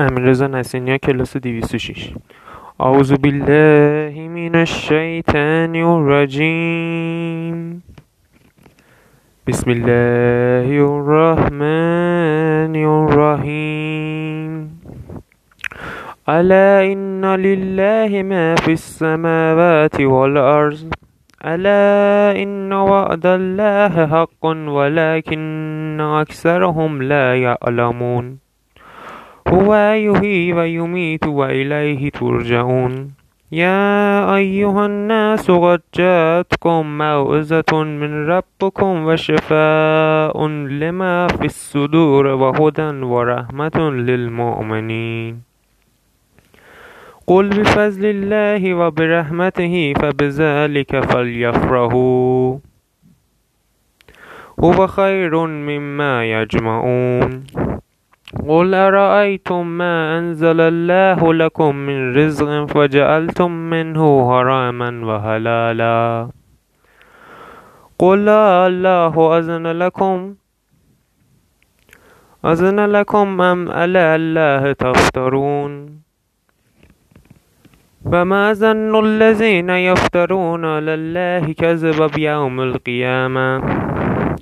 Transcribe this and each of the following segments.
امین رضا نسینیا کلاس 206 اعوذ بالله من الشیطان الرجیم. بسم الله الرحمن الرحیم. الا ان لله ما في السماوات والارض. الا ان وعد الله حق ولكن اکثرهم لا يعلمون هو يحيي ويميت وإليه ترجعون. يا أيها الناس قد جاءتكم موعظة من ربكم وشفاء لما في الصدور وهدى ورحمة للمؤمنين. قل بفضل الله وبرحمته فبذلك فليفرحوا. هو خير مما يجمعون. قل أرأيتم ما أنزل الله لكم من رزق فجعلتم منه حراما وحلالا؟ قل الله أذن لكم. أذن لكم أم على الله تفترون؟ فما ظن الذين يفترون على الله كذب بيوم القيامة؟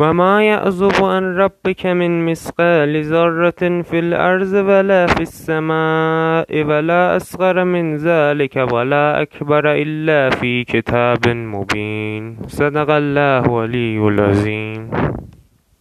وما يعزب عن ربك من مثقال ذرة في الأرض ولا في السماء ولا أصغر من ذلك ولا أكبر إلا في كتاب مبين صدق الله العلي العظيم